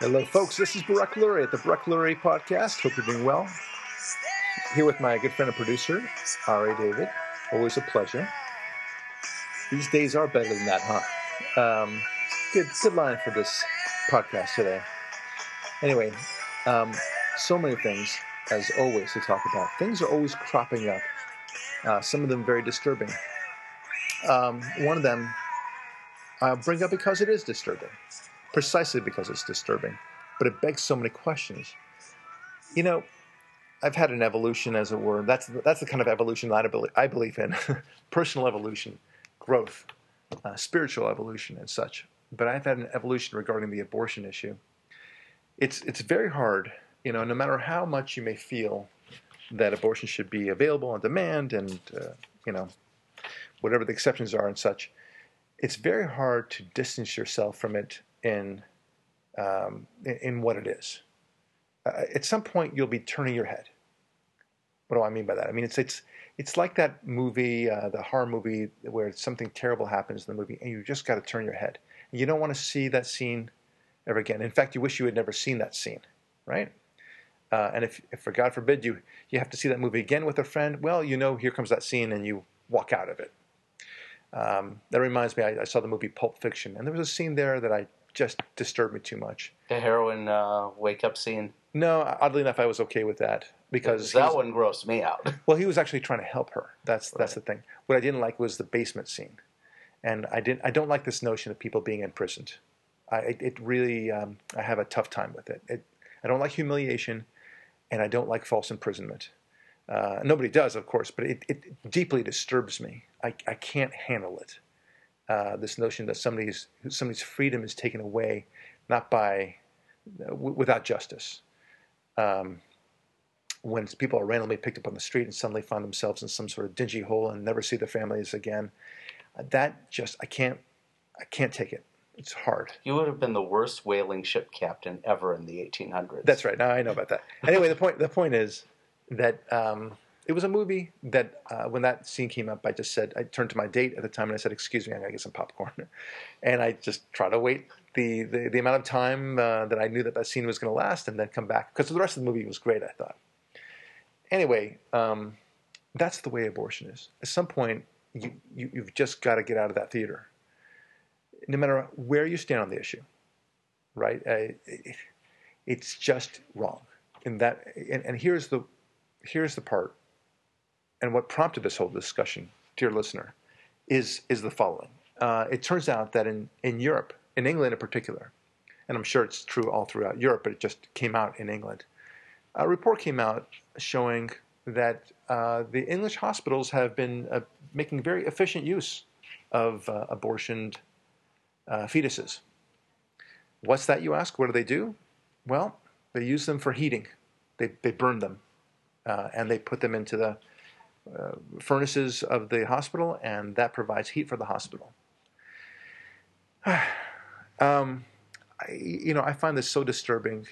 Hello, folks. This is Barak Lurie at the Barak Lurie Podcast. Hope you're doing well. Here with my good friend and producer, Ari David. Always a pleasure. These days are better than that, huh? Um, good, good line for this podcast today. Anyway, um, so many things, as always, to talk about. Things are always cropping up. Uh, some of them very disturbing. Um, one of them I'll bring up because it is disturbing precisely because it's disturbing, but it begs so many questions. You know, I've had an evolution, as it were. That's that's the kind of evolution that I believe, I believe in: personal evolution, growth, uh, spiritual evolution, and such. But I've had an evolution regarding the abortion issue. It's it's very hard, you know. No matter how much you may feel that abortion should be available on demand, and uh, you know, whatever the exceptions are and such, it's very hard to distance yourself from it in um, in what it is. Uh, at some point, you'll be turning your head. What do I mean by that? I mean it's it's it's like that movie, uh, the horror movie, where something terrible happens in the movie, and you just got to turn your head. You don't want to see that scene ever again. In fact, you wish you had never seen that scene, right? Uh, and if, if, for God forbid, you you have to see that movie again with a friend, well, you know, here comes that scene, and you walk out of it. Um, that reminds me, I, I, saw the movie Pulp Fiction, and there was a scene there that I just disturbed me too much. The heroin uh, wake up scene. No, oddly enough, I was okay with that because that was, one grossed me out. well, he was actually trying to help her. That's right. that's the thing. What I didn't like was the basement scene, and I didn't. I don't like this notion of people being imprisoned. I, it, it really, um, I have a tough time with it. it. I don't like humiliation, and I don't like false imprisonment. Uh, nobody does, of course, but it, it deeply disturbs me. I, I can't handle it. Uh, this notion that somebody's somebody's freedom is taken away, not by w- without justice. Um, when people are randomly picked up on the street and suddenly find themselves in some sort of dingy hole and never see their families again, uh, that just I can't I can't take it. It's hard. You would have been the worst whaling ship captain ever in the 1800s. That's right. Now I know about that. Anyway, the point the point is that um, it was a movie that uh, when that scene came up, I just said I turned to my date at the time and I said, "Excuse me, I gotta get some popcorn," and I just try to wait the the, the amount of time uh, that I knew that that scene was going to last, and then come back because the rest of the movie was great. I thought. Anyway, um, that's the way abortion is. At some point, you, you you've just got to get out of that theater, no matter where you stand on the issue, right? Uh, it, it's just wrong. And that and, and here's the here's the part and what prompted this whole discussion, dear listener, is, is the following. Uh, it turns out that in, in Europe, in England in particular, and I'm sure it's true all throughout Europe, but it just came out in England, a report came out showing that uh, the English hospitals have been uh, making very efficient use of uh, abortioned uh, fetuses. What's that, you ask? What do they do? Well, they use them for heating. They, they burn them uh, and they put them into the uh, furnaces of the hospital, and that provides heat for the hospital. um, I, you know, I find this so disturbing.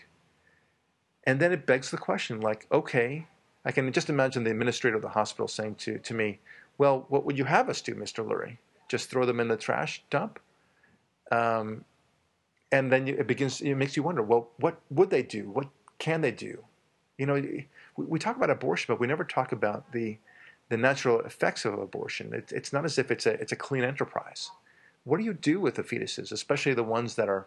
And then it begs the question, like, okay, I can just imagine the administrator of the hospital saying to, to me, well, what would you have us do, Mr. Lurie? Just throw them in the trash dump? Um, and then it begins, it makes you wonder, well, what would they do? What can they do? You know, we, we talk about abortion, but we never talk about the the natural effects of abortion. It, it's not as if it's a it's a clean enterprise. What do you do with the fetuses, especially the ones that are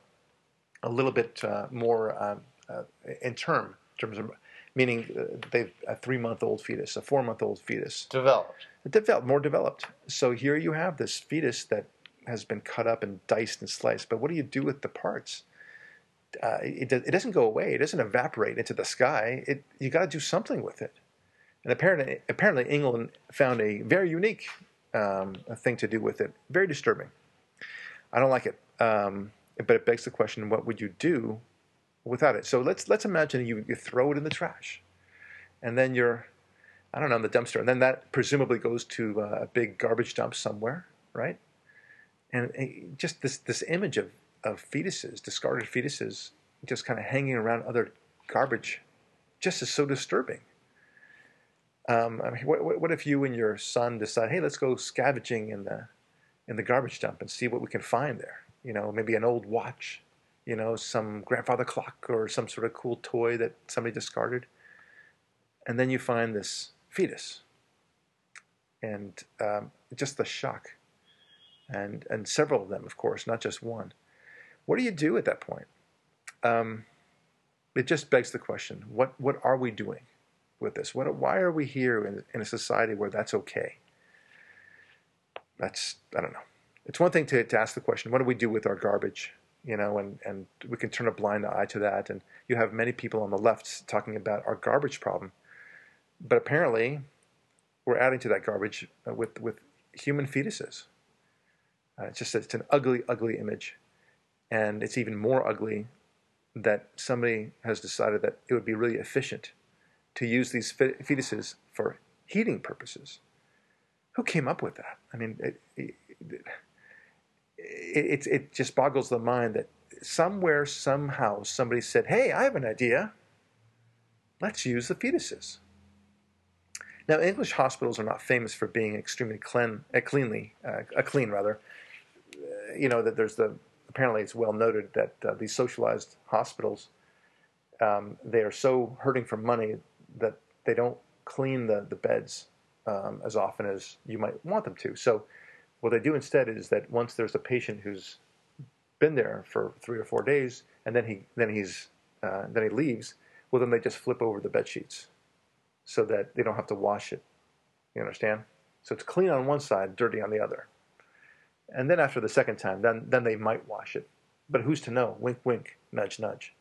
a little bit uh, more um, uh, in term, in terms of meaning uh, they've a three month old fetus, a four month old fetus, developed, developed, more developed. So here you have this fetus that has been cut up and diced and sliced. But what do you do with the parts? Uh, it, it doesn't go away. It doesn't evaporate into the sky. It, you got to do something with it. And apparently, apparently England found a very unique um, thing to do with it. Very disturbing. I don't like it. Um, but it begs the question: What would you do without it? So let's let's imagine you, you throw it in the trash, and then you're, I don't know, in the dumpster, and then that presumably goes to uh, a big garbage dump somewhere, right? And just this this image of of fetuses, discarded fetuses, just kind of hanging around other garbage, just is so disturbing. Um, I mean, what, what, if you and your son decide, hey, let's go scavenging in the in the garbage dump and see what we can find there? You know, maybe an old watch, you know, some grandfather clock or some sort of cool toy that somebody discarded. And then you find this fetus. And um, just the shock. And, and several of them, of course, not just one. What do you do at that point? Um, it just begs the question what, what are we doing with this? What, why are we here in, in a society where that's okay? That's, I don't know. It's one thing to, to ask the question what do we do with our garbage? you know, and, and we can turn a blind eye to that. And you have many people on the left talking about our garbage problem. But apparently, we're adding to that garbage uh, with, with human fetuses. Uh, it's just it's an ugly, ugly image. And it's even more ugly that somebody has decided that it would be really efficient to use these fetuses for heating purposes. Who came up with that? I mean, it, it, it, it just boggles the mind that somewhere, somehow, somebody said, Hey, I have an idea. Let's use the fetuses. Now, English hospitals are not famous for being extremely clean, uh, cleanly, uh, clean rather. You know that there's the apparently it's well noted that uh, these socialized hospitals um, they are so hurting for money that they don't clean the the beds um, as often as you might want them to. So what they do instead is that once there's a patient who's been there for three or four days, and then he then he's uh, then he leaves, well then they just flip over the bed sheets, so that they don't have to wash it. You understand? So it's clean on one side, dirty on the other. And then after the second time, then then they might wash it, but who's to know? Wink, wink, nudge, nudge.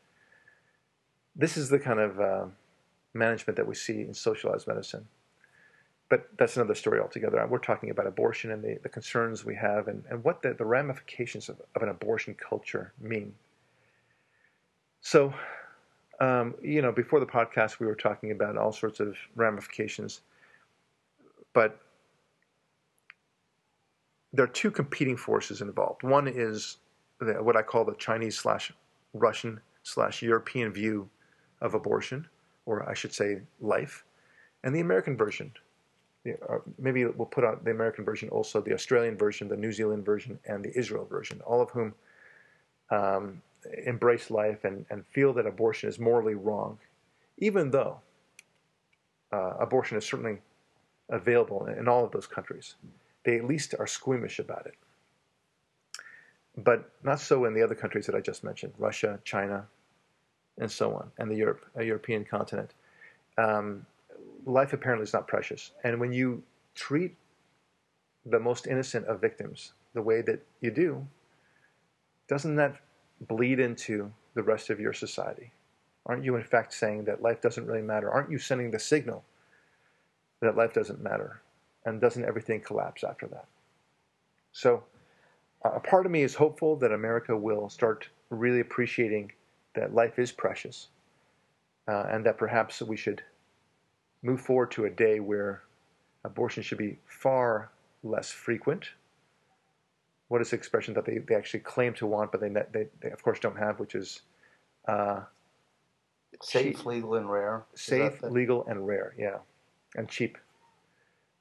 This is the kind of uh, management that we see in socialized medicine but that's another story altogether. We're talking about abortion and the, the concerns we have and, and what the, the ramifications of, of an abortion culture mean. So, um, you know, before the podcast, we were talking about all sorts of ramifications, but there are two competing forces involved. One is the, what I call the Chinese slash Russian slash European view of abortion, or I should say life, and the American version uh, maybe we'll put out the American version, also the Australian version, the New Zealand version, and the Israel version, all of whom um, embrace life and, and feel that abortion is morally wrong, even though uh, abortion is certainly available in all of those countries. They at least are squeamish about it. But not so in the other countries that I just mentioned Russia, China, and so on, and the Europe, uh, European continent. Um, life apparently is not precious. And when you treat the most innocent of victims the way that you do, doesn't that bleed into the rest of your society? Aren't you, in fact, saying that life doesn't really matter? Aren't you sending the signal that life doesn't matter? And doesn't everything collapse after that? So, a part of me is hopeful that America will start really appreciating that life is precious uh, and that perhaps we should move forward to a day where abortion should be far less frequent. What is the expression that they, they actually claim to want, but they, they, they of course don't have, which is uh, safe, cheap. legal, and rare. Safe, legal, and rare, yeah. And cheap,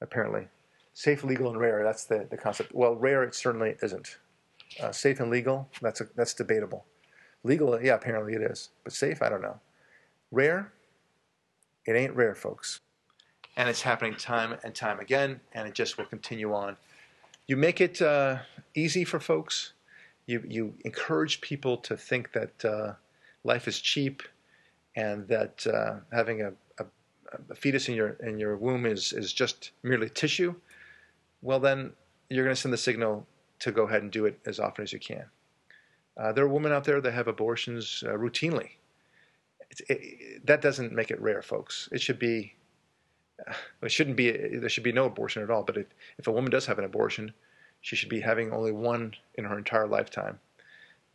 apparently. Safe, legal, and rare, that's the, the concept. Well, rare it certainly isn't. Uh, safe and legal, that's, a, that's debatable. Legal, yeah, apparently it is. But safe, I don't know. Rare, it ain't rare, folks. And it's happening time and time again, and it just will continue on. You make it uh, easy for folks. You, you encourage people to think that uh, life is cheap and that uh, having a, a, a, fetus in your, in your womb is, is just merely tissue. Well, then you're going to send the signal to go ahead and do it as often as you can. Uh, there are women out there that have abortions uh, routinely it, that doesn't make it rare, folks. It should be. Uh, it shouldn't be. There should be no abortion at all. But if, if a woman does have an abortion, she should be having only one in her entire lifetime,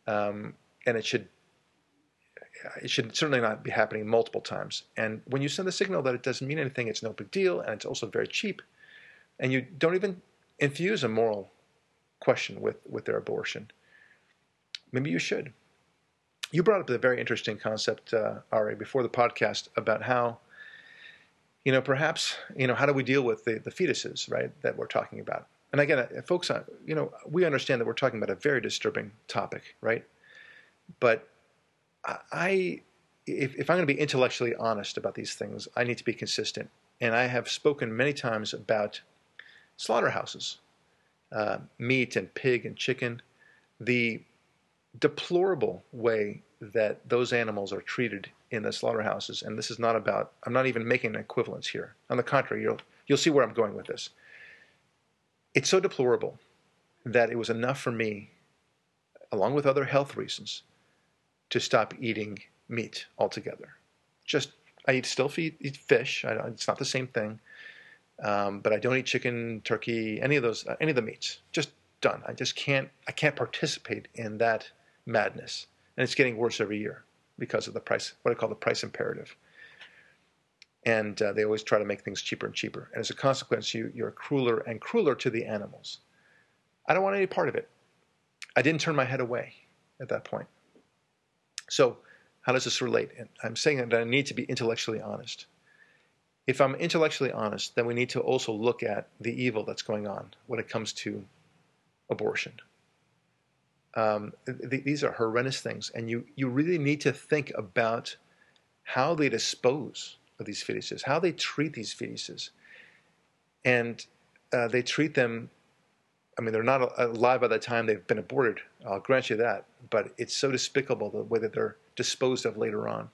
um, and it should. It should certainly not be happening multiple times. And when you send the signal that it doesn't mean anything, it's no big deal, and it's also very cheap, and you don't even infuse a moral question with with their abortion. Maybe you should you brought up a very interesting concept, uh, Ari, before the podcast about how, you know, perhaps, you know, how do we deal with the, the fetuses, right, that we're talking about? And again, uh, folks, uh, you know, we understand that we're talking about a very disturbing topic, right? but I, if, if I'm going to be intellectually honest about these things, I need to be consistent. And I have spoken many times about slaughterhouses, uh, meat and pig and chicken, the deplorable way that those animals are treated in the slaughterhouses. And this is not about, I'm not even making an equivalence here. On the contrary, you'll, you'll see where I'm going with this. It's so deplorable that it was enough for me, along with other health reasons, to stop eating meat altogether. Just, I eat still eat fish. I, it's not the same thing. Um, but I don't eat chicken, turkey, any of those, any of the meats. Just done. I just can't, I can't participate in that madness. And it's getting worse every year because of the price, what I call the price imperative. And uh, they always try to make things cheaper and cheaper. And as a consequence, you, you're crueler and crueler to the animals. I don't want any part of it. I didn't turn my head away at that point. So, how does this relate? And I'm saying that I need to be intellectually honest. If I'm intellectually honest, then we need to also look at the evil that's going on when it comes to abortion. Um, th- these are horrendous things, and you, you really need to think about how they dispose of these fetuses, how they treat these fetuses. And uh, they treat them, I mean, they're not alive by the time they've been aborted, I'll grant you that, but it's so despicable the way that they're disposed of later on.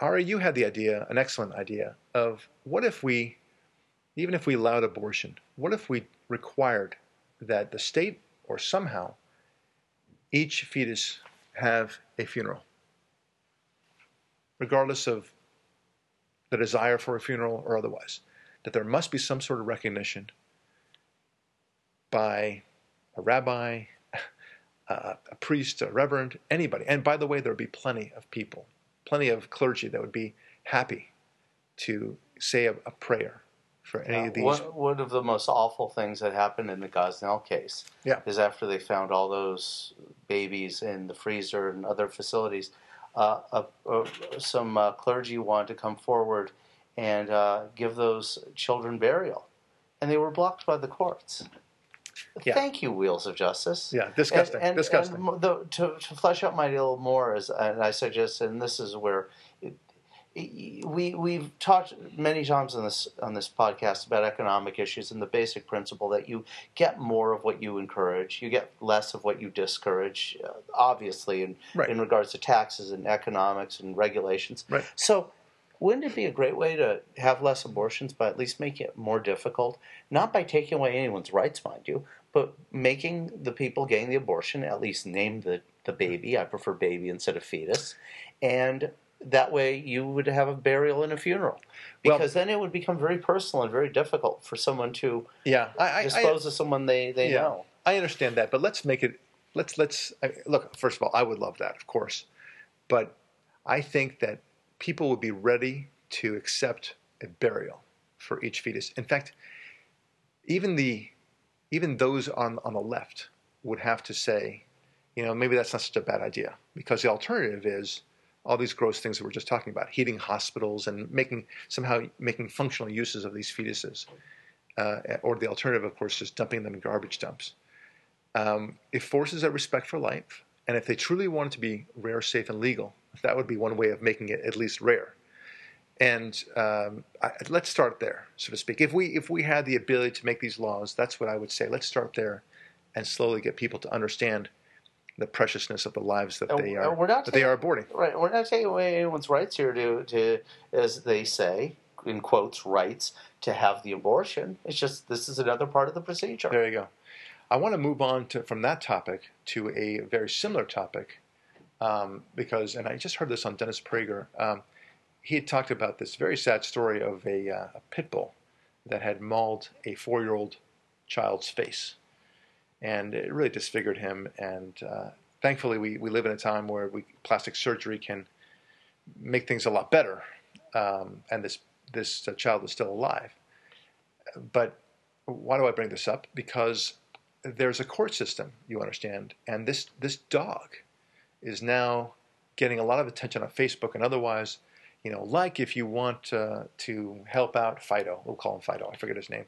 Ari, you had the idea, an excellent idea, of what if we, even if we allowed abortion, what if we required that the state or somehow each fetus have a funeral, regardless of the desire for a funeral or otherwise, that there must be some sort of recognition by a rabbi, a, priest, a reverend, anybody. And by the way, there would be plenty of people, plenty of clergy that would be happy to say a prayer for any Yeah, of these. One, one of the most awful things that happened in the Gosnell case Yeah. is after they found all those babies in the freezer and other facilities, uh, uh, uh, some uh, clergy wanted to come forward and uh, give those children burial, and they were blocked by the courts. Yeah. Thank you, Wheels of Justice. Yeah, disgusting. And, and, disgusting. and the, to, to flesh out my deal more, is, and I suggest, and this is where we we've talked many times on this on this podcast about economic issues and the basic principle that you get more of what you encourage, you get less of what you discourage. Uh, obviously, in Right. in regards to taxes and economics and regulations. Right. So. Wouldn't it be a great way to have less abortions, but at least make it more difficult? Not by taking away anyone's rights, mind you, but making the people getting the abortion at least name the, the baby. I prefer baby instead of fetus. And that way you would have a burial and a funeral. Well- Because then it would become very personal and very difficult for someone to yeah, I, I, I, dispose of someone they, they Yeah. know. I understand that, but let's make it. Let's let's I, look. First of all, I would love that, of course, but I think that people would be ready to accept a burial for each fetus. In fact, even the even those on on the left would have to say, you know, maybe that's not such a bad idea because the alternative is all these gross things that we're just talking about, heating hospitals and making somehow making functional uses of these fetuses, uh, or the alternative, of course, just dumping them in garbage dumps. Um, it forces a respect for life, and if they truly want it to be rare, safe, and legal, that would be one way of making it at least rare. And um, I, let's start there, so to speak. If we if we had the ability to make these laws, that's what I would say. Let's start there, and slowly get people to understand the preciousness of the lives that And- they are we're not that they are aborting. Right. We're not taking away anyone's rights here to, to, as they say, in quotes, rights to have the abortion. It's just this is another part of the procedure. There you go. I want to move on to, from that topic to a very similar topic um, because, and I just heard this on Dennis Prager. Um, he had talked about this very sad story of a, uh, a pit bull that had mauled a four year old child's face. And it really disfigured him. And uh, thankfully, we, we live in a time where we, plastic surgery can make things a lot better. Um, and this, this uh, child is still alive. But why do I bring this up? Because there's a court system, you understand, and this this dog is now getting a lot of attention on Facebook and otherwise. You know, like if you want uh, to help out Fido, we'll call him Fido. I forget his name,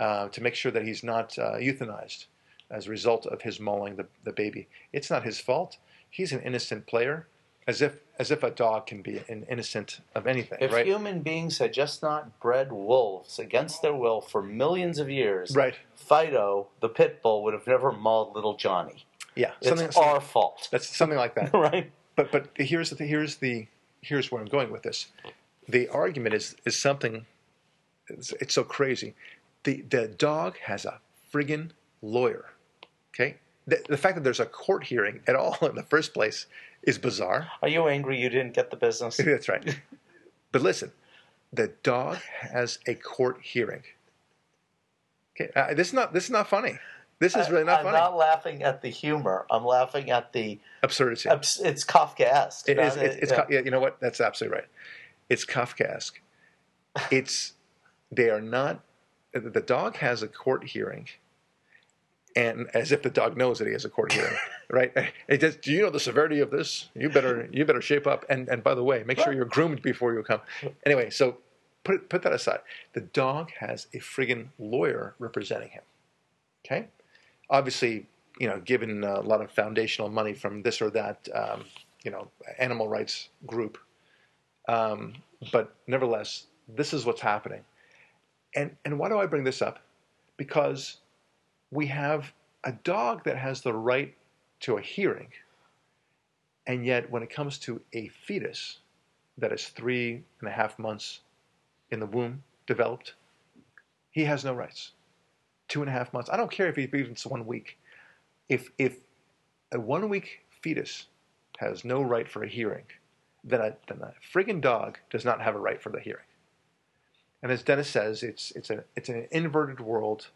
uh, to make sure that he's not uh, euthanized as a result of his mauling the, the baby. It's not his fault. He's an innocent player, as if as if a dog can be an innocent of anything, If right? human beings had just not bred wolves against their will for millions of years, Right. Fido, the pit bull, would have never mauled little Johnny. Yeah, It's something, our fault, that's something like that. right? But but here's the here's the here's where I'm going with this. The argument is is something. It's, it's so crazy. The the dog has a friggin' lawyer. Okay, the, the fact that there's a court hearing at all in the first place is bizarre. Are you angry you didn't get the business? That's right. But listen, the dog has a court hearing. Okay, uh, this is not this is not funny. This is really not funny. I'm funny. not laughing at the humor. I'm laughing at the. Absurdity. It's it's Kafkaesque. It is. not- It's, yeah. Yeah, you know what? That's absolutely right. It's Kafkaesque. It's they are not. The dog has a court hearing, and as if the dog knows that he has a court hearing, right? It just, do you know the severity of this? You better you better shape up. And and by the way, make sure you're groomed before you come. Anyway, so put put that aside. The dog has a friggin' lawyer representing him. Okay, obviously, you know, given a lot of foundational money from this or that, um, you know, animal rights group. Um, but nevertheless, this is what's happening. And and why do I bring this up? Because we have a dog that has the right to a hearing, and yet when it comes to a fetus that is three and a half months in the womb developed, he has no rights. Two and a half months. I don't care if he even one week. If if a one week fetus has no right for a hearing, then a, then a friggin' dog does not have a right for the hearing. And as Dennis says, it's it's a it's an inverted world,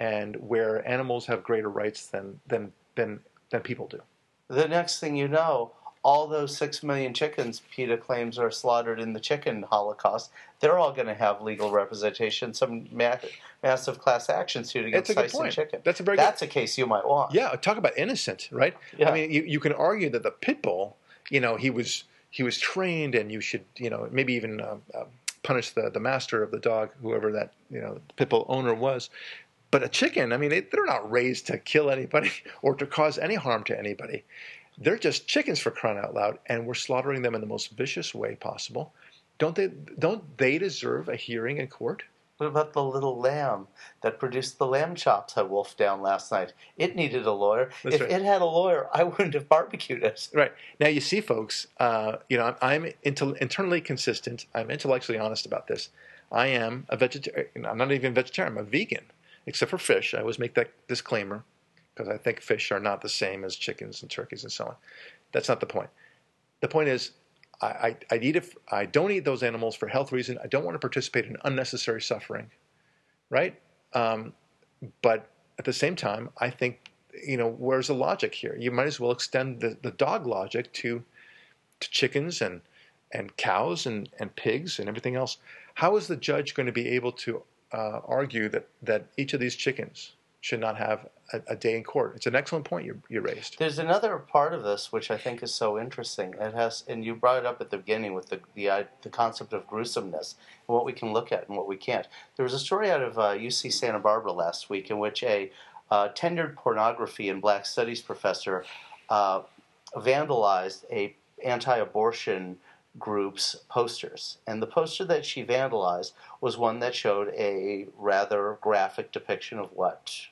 and where animals have greater rights than than than than people do. The next thing you know, all those six million chickens PETA claims are slaughtered in the chicken holocaust, they're all going to have legal representation, some ma- massive class action suit against That's good Tyson. Chicken. That's a very good- That's a case you might want. Yeah, talk about innocent, right? Yeah. I mean, you, you can argue that the pit bull, you know, he was he was trained, and you should, you know, maybe even uh, uh, punish the the master of the dog, whoever that you know pit bull owner was. But a chicken, I mean, they, they're not raised to kill anybody or to cause any harm to anybody. They're just chickens for crying out loud, and we're slaughtering them in the most vicious way possible. Don't they? Don't they deserve a hearing in court? What about the little lamb that produced the lamb chops I wolfed down last night? It needed a lawyer. That's if right. it had a lawyer, I wouldn't have barbecued it. Right now, you see, folks. Uh, you know, I'm, I'm intel- internally consistent. I'm intellectually honest about this. I am a vegetarian. I'm not even vegetarian. I'm a vegan, except for fish. I always make that disclaimer because I think fish are not the same as chickens and turkeys and so on. That's not the point. The point is, I, I, I eat it. I don't eat those animals for health reason. I don't want to participate in unnecessary suffering, right? Um, but at the same time, I think you know where's the logic here? You might as well extend the, the dog logic to to chickens and and cows and, and pigs and everything else. How is the judge going to be able to uh, argue that that each of these chickens should not have a, a day in court? It's an excellent point you, you raised. There's another part of this which I think is so interesting. It has, and you brought it up at the beginning with the the, uh, the concept of gruesomeness and what we can look at and what we can't. There was a story out of uh, UC Santa Barbara last week in which a uh, tenured pornography and black studies professor uh, vandalized a anti-abortion group's posters, and the poster that she vandalized was one that showed a rather graphic depiction of what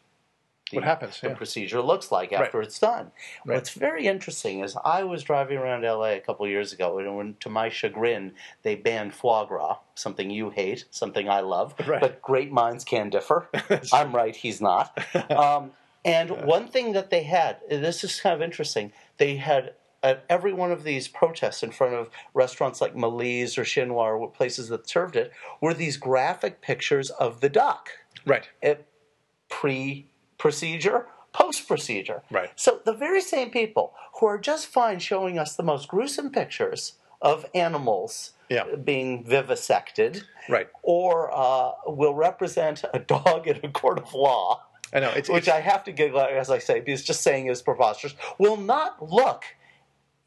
the, What happens, the yeah. procedure looks like Right. after it's done. Right. What's very interesting is I was driving around LA a couple years ago, and when, to my chagrin, they banned foie gras, something you hate, something I love, Right. but great minds can differ. I'm right, he's not. Um, and one thing that they had, this is kind of interesting, they had at every one of these protests in front of restaurants like Melisse or Chinois or places that served it were these graphic pictures of the duck Right. at pre procedure, post procedure. Right. So the very same people who are just fine showing us the most gruesome pictures of animals Yeah. being vivisected, Right. or uh, will represent a dog in a court of law, I know. It's, which it's I have to giggle at, as I say, because just saying is preposterous, will not look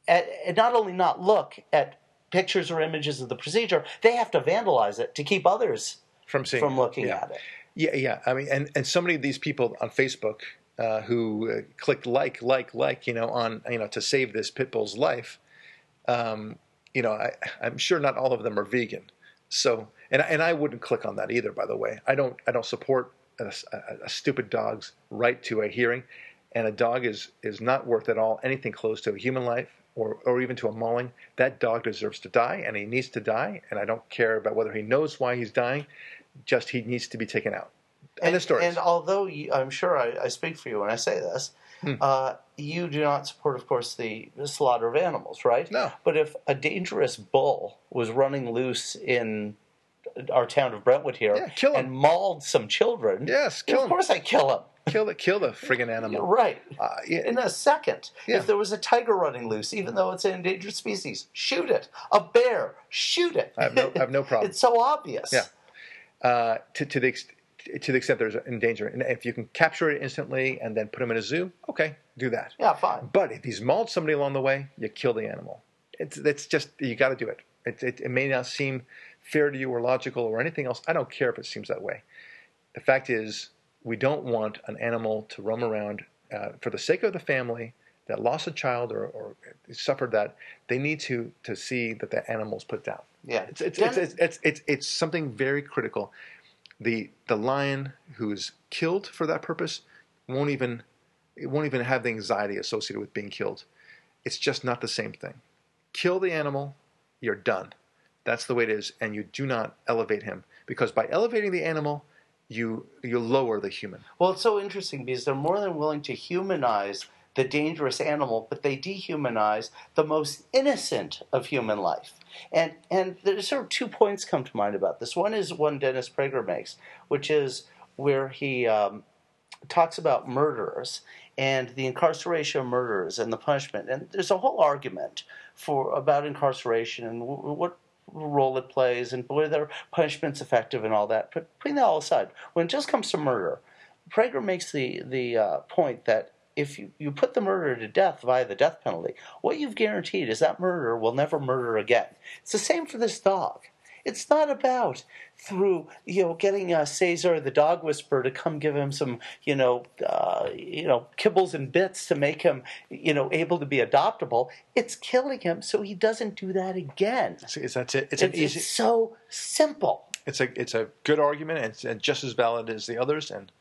at, not only not look at pictures or images of the procedure, they have to vandalize it to keep others from seeing from looking yeah. at it. Yeah, yeah. I mean, and, and so many of these people on Facebook, uh, who uh, clicked like, like, like, you know, on you know to save this pit bull's life. Um, you know, I, I'm sure not all of them are vegan. So, and and I wouldn't click on that either. By the way, I don't I don't support a, a, a stupid dog's right to a hearing, and a dog is is not worth at all anything close to a human life or or even to a mauling. That dog deserves to die, and he needs to die. And I don't care about whether he knows why he's dying. Just he needs to be taken out. End and, story. And although you, I'm sure I, I, speak for you when I say this, hmm. uh, you do not support, of course, the, slaughter of animals, right? No. But if a dangerous bull was running loose in our town of Brentwood here yeah, and mauled some children, yes, kill of course I kill him. Kill the kill the friggin' animal. right. Uh, yeah. In a second. Yeah. If there was a tiger running loose, even though it's an endangered species, shoot it. A bear, shoot it. I have no, I have no problem. it's so obvious. Yeah. Uh, to, to the extent to the extent there's in danger. And if you can capture it instantly and then put him in a zoo, okay, do that. Yeah, fine. But if he's mauled somebody along the way, you kill the animal. It's it's just you got to do it. It, it. it may not seem fair to you or logical or anything else. I don't care if it seems that way. The fact is, we don't want an animal to roam around uh, for the sake of the family that lost a child or, or suffered that. They need to to see that the animal's put down. Yeah, it's it's, it's, it's, it's, it's, it's something very critical the the lion who is killed for that purpose won't even it won't even have the anxiety associated with being killed. It's just not the same thing. Kill the animal, you're done. That's the way it is, and you do not elevate him because by elevating the animal, you you lower the human. Well, it's so interesting because they're more than willing to humanize the dangerous animal, but they dehumanize the most innocent of human life. And and there's sort of two points come to mind about this. One is one Dennis Prager makes, which is where he um, talks about murderers and the incarceration of murderers and the punishment. And there's a whole argument for about incarceration and what role it plays and whether punishment's effective and all that. But putting that all aside, when it just comes to murder, Prager makes the the uh, point that if you, you put the murderer to death via the death penalty, what you've guaranteed is that murderer will never murder again. It's the same for this dog. It's not about through you know getting uh, Cesar the dog whisperer to come give him some you know uh, you know kibbles and bits to make him you know able to be adoptable. It's killing him so he doesn't do that again. It's, that's it. It's, it's, easy... it's so simple. It's a it's a good argument and, and just as valid as the others and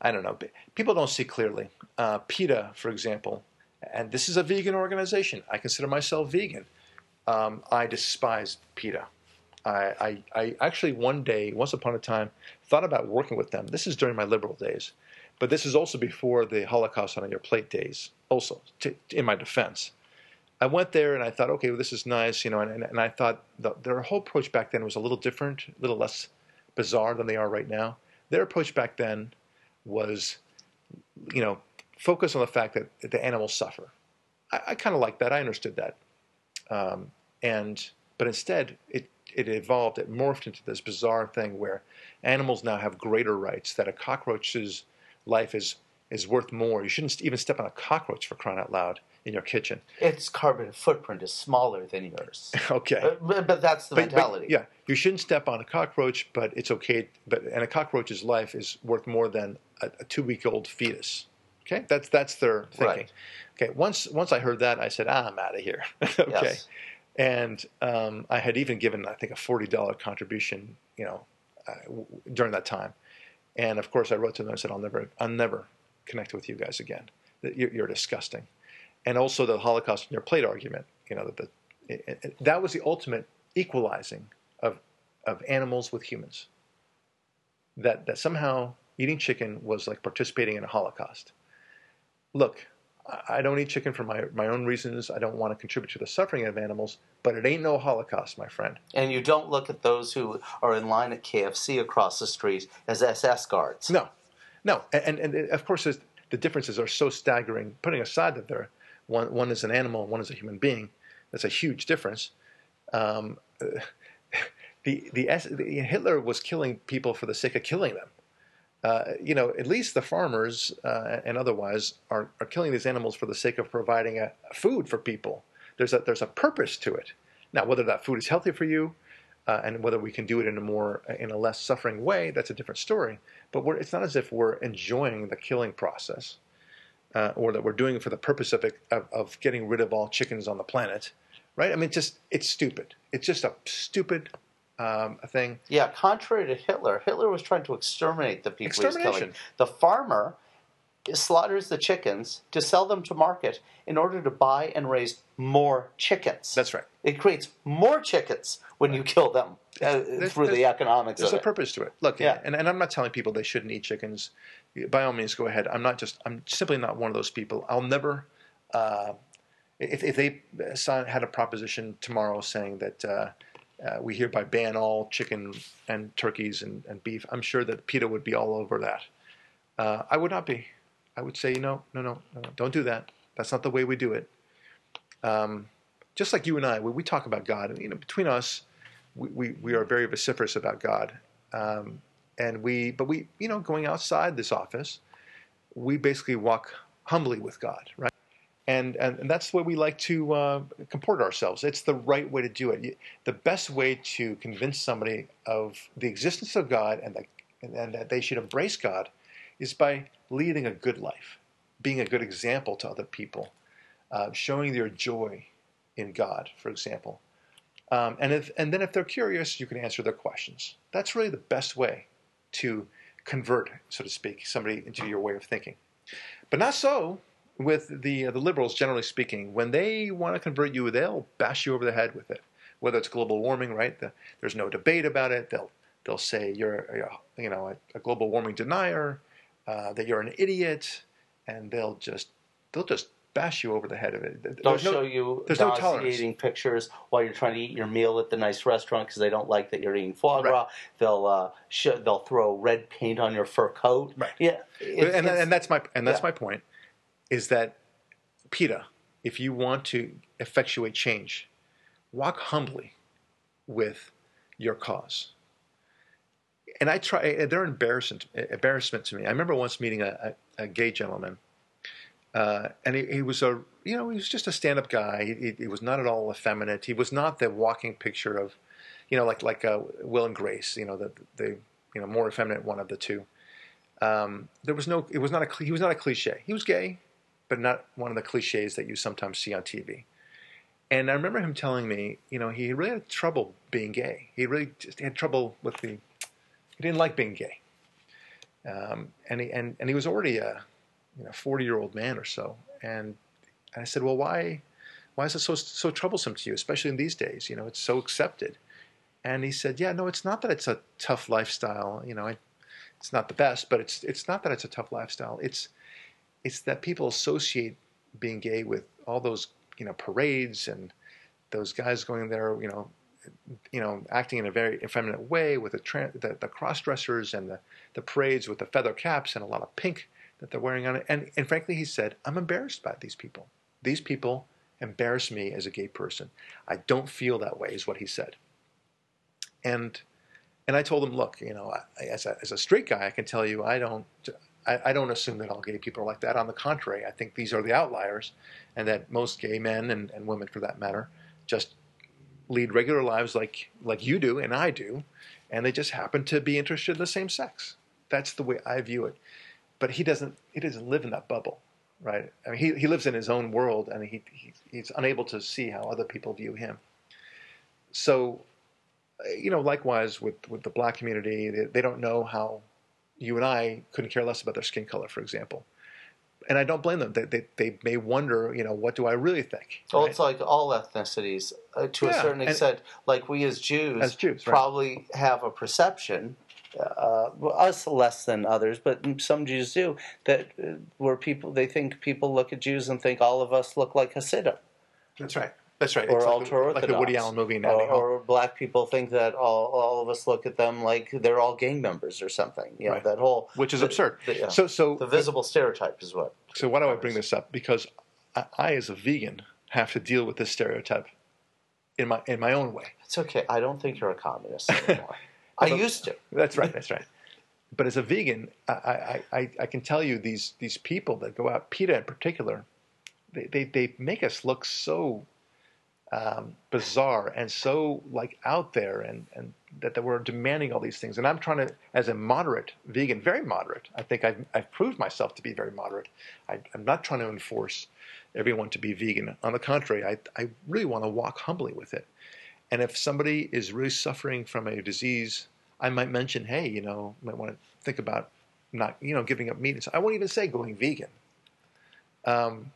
I don't know. People don't see clearly. Uh, PETA, for example, and this is a vegan organization. I consider myself vegan. Um, I despise PETA. I, I, I, actually one day, once upon a time, thought about working with them. This is during my liberal days, but this is also before the Holocaust on your plate days. Also, to, in my defense, I went there and I thought, okay, well, this is nice, you know, and, and, and I thought the, their whole approach back then was a little different, a little less bizarre than they are right now. Their approach back then was, you know, focus on the fact that the animals suffer. I, I kind of like that. I understood that. Um, and but instead, it it evolved. It morphed into this bizarre thing where animals now have greater rights. That a cockroach's life is is worth more. You shouldn't even step on a cockroach for crying out loud in your kitchen. Its carbon footprint is smaller than yours. okay, but, but, that's the but, mentality. But, yeah, you shouldn't step on a cockroach, but it's okay. But and a cockroach's life is worth more than a, a two-week-old fetus. Okay, that's that's their thinking. Right. Okay, once once I heard that, I said, ah, I'm out of here. okay, yes. And um, I had even given I think a forty dollar contribution, you know, uh, w- during that time. And of course, I wrote to them and said, I'll never, I'll never connect with you guys again. You're, you're disgusting. And also the Holocaust on your plate argument. You know that the, that was the ultimate equalizing of of animals with humans. That that somehow eating chicken was like participating in a Holocaust. Look, I don't eat chicken for my, my own reasons. I don't want to contribute to the suffering of animals, but it ain't no Holocaust, my friend. And you don't look at those who are in line at KFC across the street as SS guards. No, no. And, and, and of course, the differences are so staggering, putting aside that they're, one, one is an animal and one is a human being. That's a huge difference. Um, the, the, the, Hitler was killing people for the sake of killing them uh, you know, at least the farmers uh, and otherwise are, are killing these animals for the sake of providing a, a, food for people. There's a, there's a purpose to it. Now, whether that food is healthy for you uh, and whether we can do it in a more, in a less suffering way, that's a different story. But it's not as if we're enjoying the killing process. uh, or that we're doing it for the purpose of, of of getting rid of all chickens on the planet, right? I mean, just it's stupid. It's just a stupid um, thing. Yeah, contrary to Hitler, Hitler was trying to exterminate the people he was killing. Extermination. The farmer slaughters the chickens to sell them to market in order to buy and raise more chickens. That's right. It creates more chickens when you kill them uh, There's- through the there's- economics There's a it. purpose to it. Look, Yeah. and, and I'm not telling people they shouldn't eat chickens. By all means, go ahead. I'm not just. I'm simply not one of those people. I'll never. Uh, if, if they sign- had a proposition tomorrow saying that uh, uh, we hereby ban all chicken and turkeys and, and beef, I'm sure that PETA would be all over that. Uh, I would not be. I would say, no, no, no, no, don't do that. That's not the way we do it. Um, just like you and I, when we talk about God, you know, between us, we, we, we are very vociferous about God. Um, and we, but we, you know, going outside this office, we basically walk humbly with God, right? And, and, and that's the way we like to uh, comport ourselves. It's the right way to do it. The best way to convince somebody of the existence of God and, and, and that they should embrace God is by leading a good life, being a good example to other people, uh, showing their joy in God, for example. Um, and if and then if they're curious, you can answer their questions. That's really the best way to convert, so to speak, somebody into your way of thinking. But not so with the uh, the liberals, generally speaking. When they want to convert you, they'll bash you over the head with it. Whether it's global warming, right? The, there's no debate about it. They'll they'll say you're you know a, a global warming denier, uh, that you're an idiot, and they'll just they'll just bash you over the head of it. They'll There's no- show you there's no tolerance. nauseating pictures while you're trying to eat your meal at the nice restaurant because they don't like that you're eating foie Right. gras. They'll uh, sh- they'll throw red paint on your fur coat. Right. Yeah. it's- and, it's- and that's my and that's yeah. my point is that PETA, if you want to effectuate change, walk humbly with your cause. And I try. They're embarrassment embarrassment to me. I remember once meeting a, a, a gay gentleman, uh, and he, he was a you know he was just a stand up guy. He, he, he was not at all effeminate. He was not the walking picture of, you know, like like uh, Will and Grace. You know, the the you know more effeminate one of the two. Um, there was no. It was not a, he was not a cliche. He was gay, but not one of the cliches that you sometimes see on TV. And I remember him telling me, you know, he really had trouble being gay. He really just had trouble with the. He didn't like being gay. Um, and he and, and he was already a, you know, forty year old man or so. And I said, well, why, why is it so so troublesome to you, especially in these days? You know, it's so accepted. And he said, yeah, no, it's not that it's a tough lifestyle. You know, I, it's not the best, but it's it's not that it's a tough lifestyle. It's it's that people associate being gay with all those you know parades and those guys going there, you know, you know, acting in a very effeminate way with the tra- the, the cross dressers and the, the parades with the feather caps and a lot of pink that they're wearing on it. And and frankly, he said, I'm embarrassed by these people. These people embarrass me as a gay person. I don't feel that way, is what he said. And and I told him, look, you know, I, as a as a straight guy, I can tell you, I don't. I, I don't assume that all gay people are like that. On the contrary, I think these are the outliers, and that most gay men and, and women, for that matter, just lead regular lives like like you do and I do, and they just happen to be interested in the same sex. That's the way I view it. But he doesn't. He doesn't live in that bubble, right? I mean, he he lives in his own world, and he, he he's unable to see how other people view him. So, you know, likewise with with the black community, they, they don't know how you and I couldn't care less about their skin color, for example. And I don't blame them. They, they, they may wonder, you know, what do I really think? Well, right? it's like all ethnicities uh, to a Yeah, certain and- extent. like we as Jews, As Jews, right. probably have a perception, uh, us less than others, but some Jews do, that uh, where people they think people look at Jews and think all of us look like Hasidim. That's right. That's right. or It's like ultra like the Woody Allen movie. or, or black people think that all, all of us look at them like they're all gang members or something. You know Right. that whole which is the- absurd. the- yeah. So, so, the visible stereotype is what. so why do I bring this up? Because I, I, as a vegan, have to deal with this stereotype in my in my own way. It's okay. I don't think you're a communist anymore. I used to. That's right. That's right. But as a vegan, I, I, I, I can tell you these these people that go out, PETA in particular, they, they, they make us look so um, bizarre and so like out there, and and that were demanding all these things. And I'm trying to, as a moderate vegan, very moderate. I think I've, I've proved myself to be very moderate. I, I'm not trying to enforce everyone to be vegan. On the contrary, I, I really want to walk humbly with it. And if somebody is really suffering from a disease, I might mention, hey, you know, might want to think about not, you know, giving up meat. So I won't even say going vegan. Um,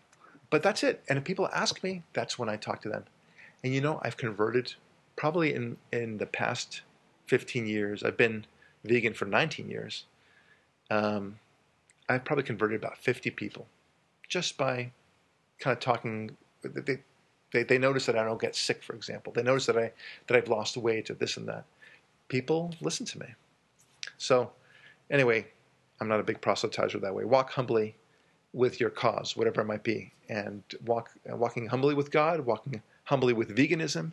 but that's it. And if people ask me, that's when I talk to them. And you know, I've converted probably in, in the past 15 years. I've been vegan for 19 years. Um, I've probably converted about 50 people just by kind of talking. They, they, they notice that I don't get sick, for example. They notice that I that I've lost weight or this and that. People listen to me. So, anyway, I'm not a big proselytizer that way. Walk humbly with your cause, whatever it might be, and walk walking humbly with God, walking humbly with veganism,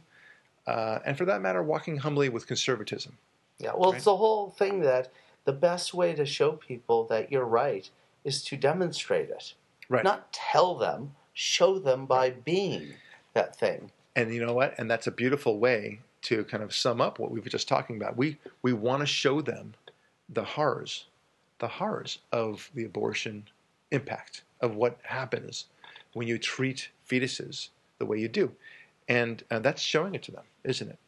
uh, and for that matter, walking humbly with conservatism. Yeah, well, right? it's the whole thing that the best way to show people that you're right is to demonstrate it, right? Not tell them, show them by being that thing. And you know what? And that's a beautiful way to kind of sum up what we were just talking about. We we want to show them the horrors, the horrors of the abortion impact of what happens when you treat fetuses the way you do, and uh, that's showing it to them, isn't it?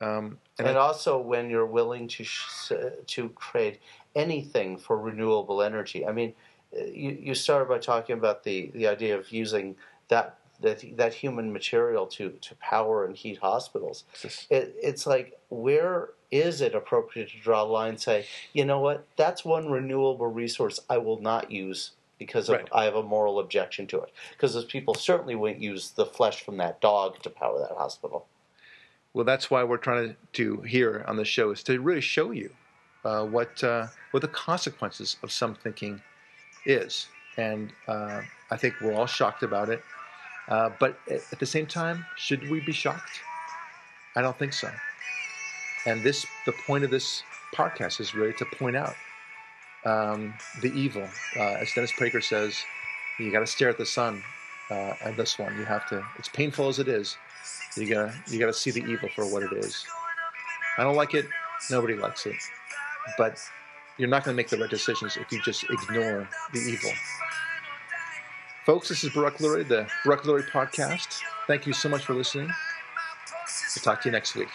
Um, and, and I, also when you're willing to sh- to create anything for renewable energy. I mean, uh, you, you started by talking about the, the idea of using that that that human material to to power and heat hospitals. It, it's like where is it appropriate to draw a line and say, you know what, that's one renewable resource I will not use because of, right. I have a moral objection to it. Because those people certainly wouldn't use the flesh from that dog to power that hospital. Well, that's why we're trying to do here on the show is to really show you uh, what uh, what the consequences of some thinking is, and uh, I think we're all shocked about it. Uh, but at the same time, should we be shocked? I don't think so. And this, the point of this podcast is really to point out um, the evil. Uh, as Dennis Prager says, you got to stare at the sun. Uh, and this one, you have to. It's painful as it is. You gotta you gotta see the evil for what it is. I don't like it. Nobody likes it. But you're not going to make the right decisions if you just ignore the evil. Folks, this is Baruch Lurie, the Baruch Lurie podcast. Thank you so much for listening. We'll talk to you next week.